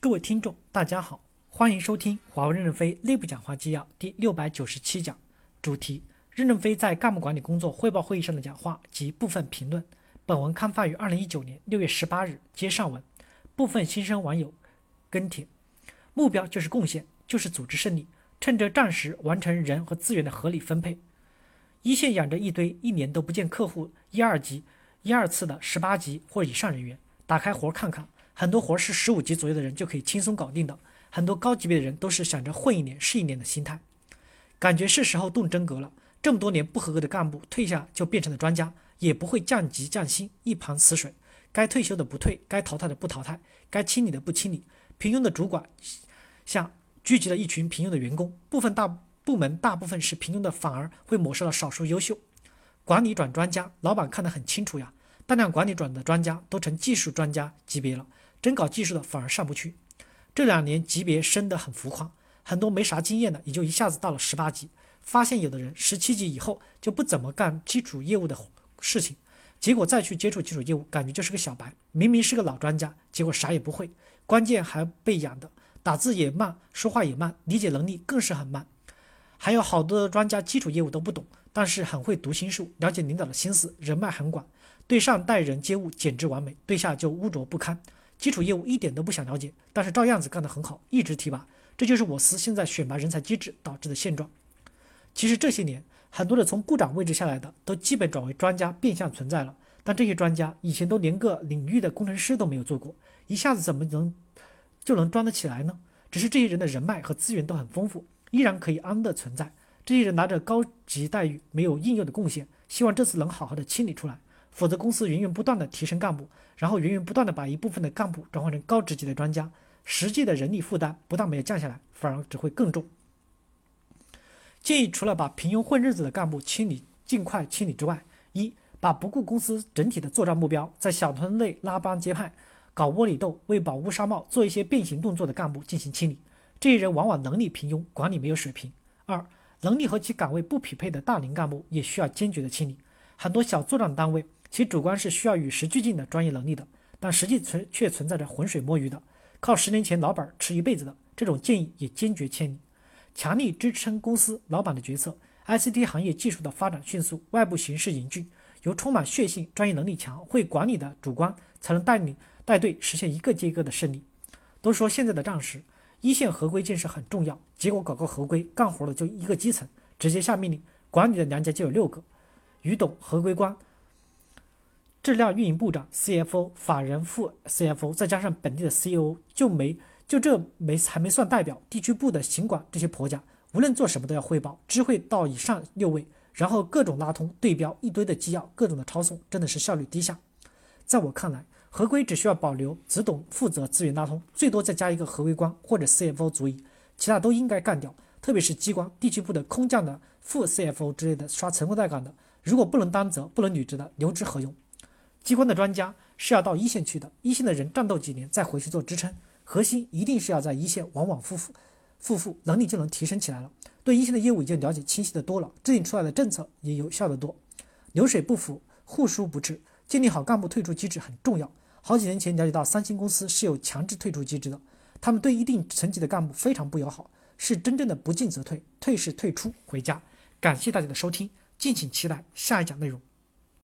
各位听众，大家好，欢迎收听华为任正非内部讲话纪要第六百九十七讲，主题：任正非在干部管理工作汇报会议上的讲话及部分评论。本文刊发于二零一九年六月十八日，接上文。部分新生网友跟帖，目标就是贡献，就是组织胜利，趁着战时完成人和资源的合理分配。一线养着一堆一年都不见客户一二级、一二次的十八级或以上人员，打开活看看。很多活是十五级左右的人就可以轻松搞定的，很多高级别的人都是想着混一年是一年的心态，感觉是时候动真格了。这么多年不合格的干部退下就变成了专家，也不会降级降薪，一盘死水。该退休的不退，该淘汰的不淘汰，该清理的不清理。平庸的主管像聚集了一群平庸的员工，部分大部门大部分是平庸的，反而会抹杀了少数优秀。管理转专家，老板看得很清楚呀，大量管理转的专家都成技术专家级别了。真搞技术的反而上不去，这两年级别升得很浮夸，很多没啥经验的也就一下子到了十八级。发现有的人十七级以后就不怎么干基础业务的事情，结果再去接触基础业务，感觉就是个小白。明明是个老专家，结果啥也不会，关键还被养的，打字也慢，说话也慢，理解能力更是很慢。还有好多专家基础业务都不懂，但是很会读心术，了解领导的心思，人脉很广，对上待人接物简直完美，对下就污浊不堪。基础业务一点都不想了解，但是照样子干得很好，一直提拔，这就是我司现在选拔人才机制导致的现状。其实这些年，很多的从部长位置下来的，都基本转为专家变相存在了。但这些专家以前都连个领域的工程师都没有做过，一下子怎么能就能装得起来呢？只是这些人的人脉和资源都很丰富，依然可以安的存在。这些人拿着高级待遇，没有应有的贡献，希望这次能好好的清理出来。否则，公司源源不断的提升干部，然后源源不断的把一部分的干部转换成高职级的专家，实际的人力负担不但没有降下来，反而只会更重。建议除了把平庸混日子的干部清理尽快清理之外，一把不顾公司整体的作战目标，在小团队内拉帮结派、搞窝里斗、为保乌纱帽做一些变形动作的干部进行清理，这些人往往能力平庸，管理没有水平。二能力和其岗位不匹配的大龄干部也需要坚决的清理，很多小作战单位。其主观是需要与时俱进的专业能力的，但实际存却存在着浑水摸鱼的，靠十年前老板吃一辈子的。这种建议也坚决签理，强力支撑公司老板的决策。ICT 行业技术的发展迅速，外部形势严峻，由充满血性、专业能力强、会管理的主观才能带领带队实现一个接一个的胜利。都说现在的战时，一线合规建设很重要，结果搞个合规，干活的就一个基层，直接下命令，管理的娘家就有六个，于董合规官。质量运营部长、CFO、法人副 CFO，再加上本地的 CEO，就没就这没还没算代表地区部的行管这些婆家，无论做什么都要汇报，知会到以上六位，然后各种拉通对标，一堆的纪要，各种的抄送，真的是效率低下。在我看来，合规只需要保留只懂负责资源拉通，最多再加一个合规官或者 CFO 足矣，其他都应该干掉。特别是机关地区部的空降的副 CFO 之类的，刷成功带岗的，如果不能担责、不能履职的，留之何用？机关的专家是要到一线去的，一线的人战斗几年再回去做支撑，核心一定是要在一线往往复复，复复能力就能提升起来了。对一线的业务已经了解清晰的多了，制定出来的政策也有效的多。流水不腐，户枢不滞，建立好干部退出机制很重要。好几年前了解到三星公司是有强制退出机制的，他们对一定层级的干部非常不友好，是真正的不进则退，退是退出回家。感谢大家的收听，敬请期待下一讲内容。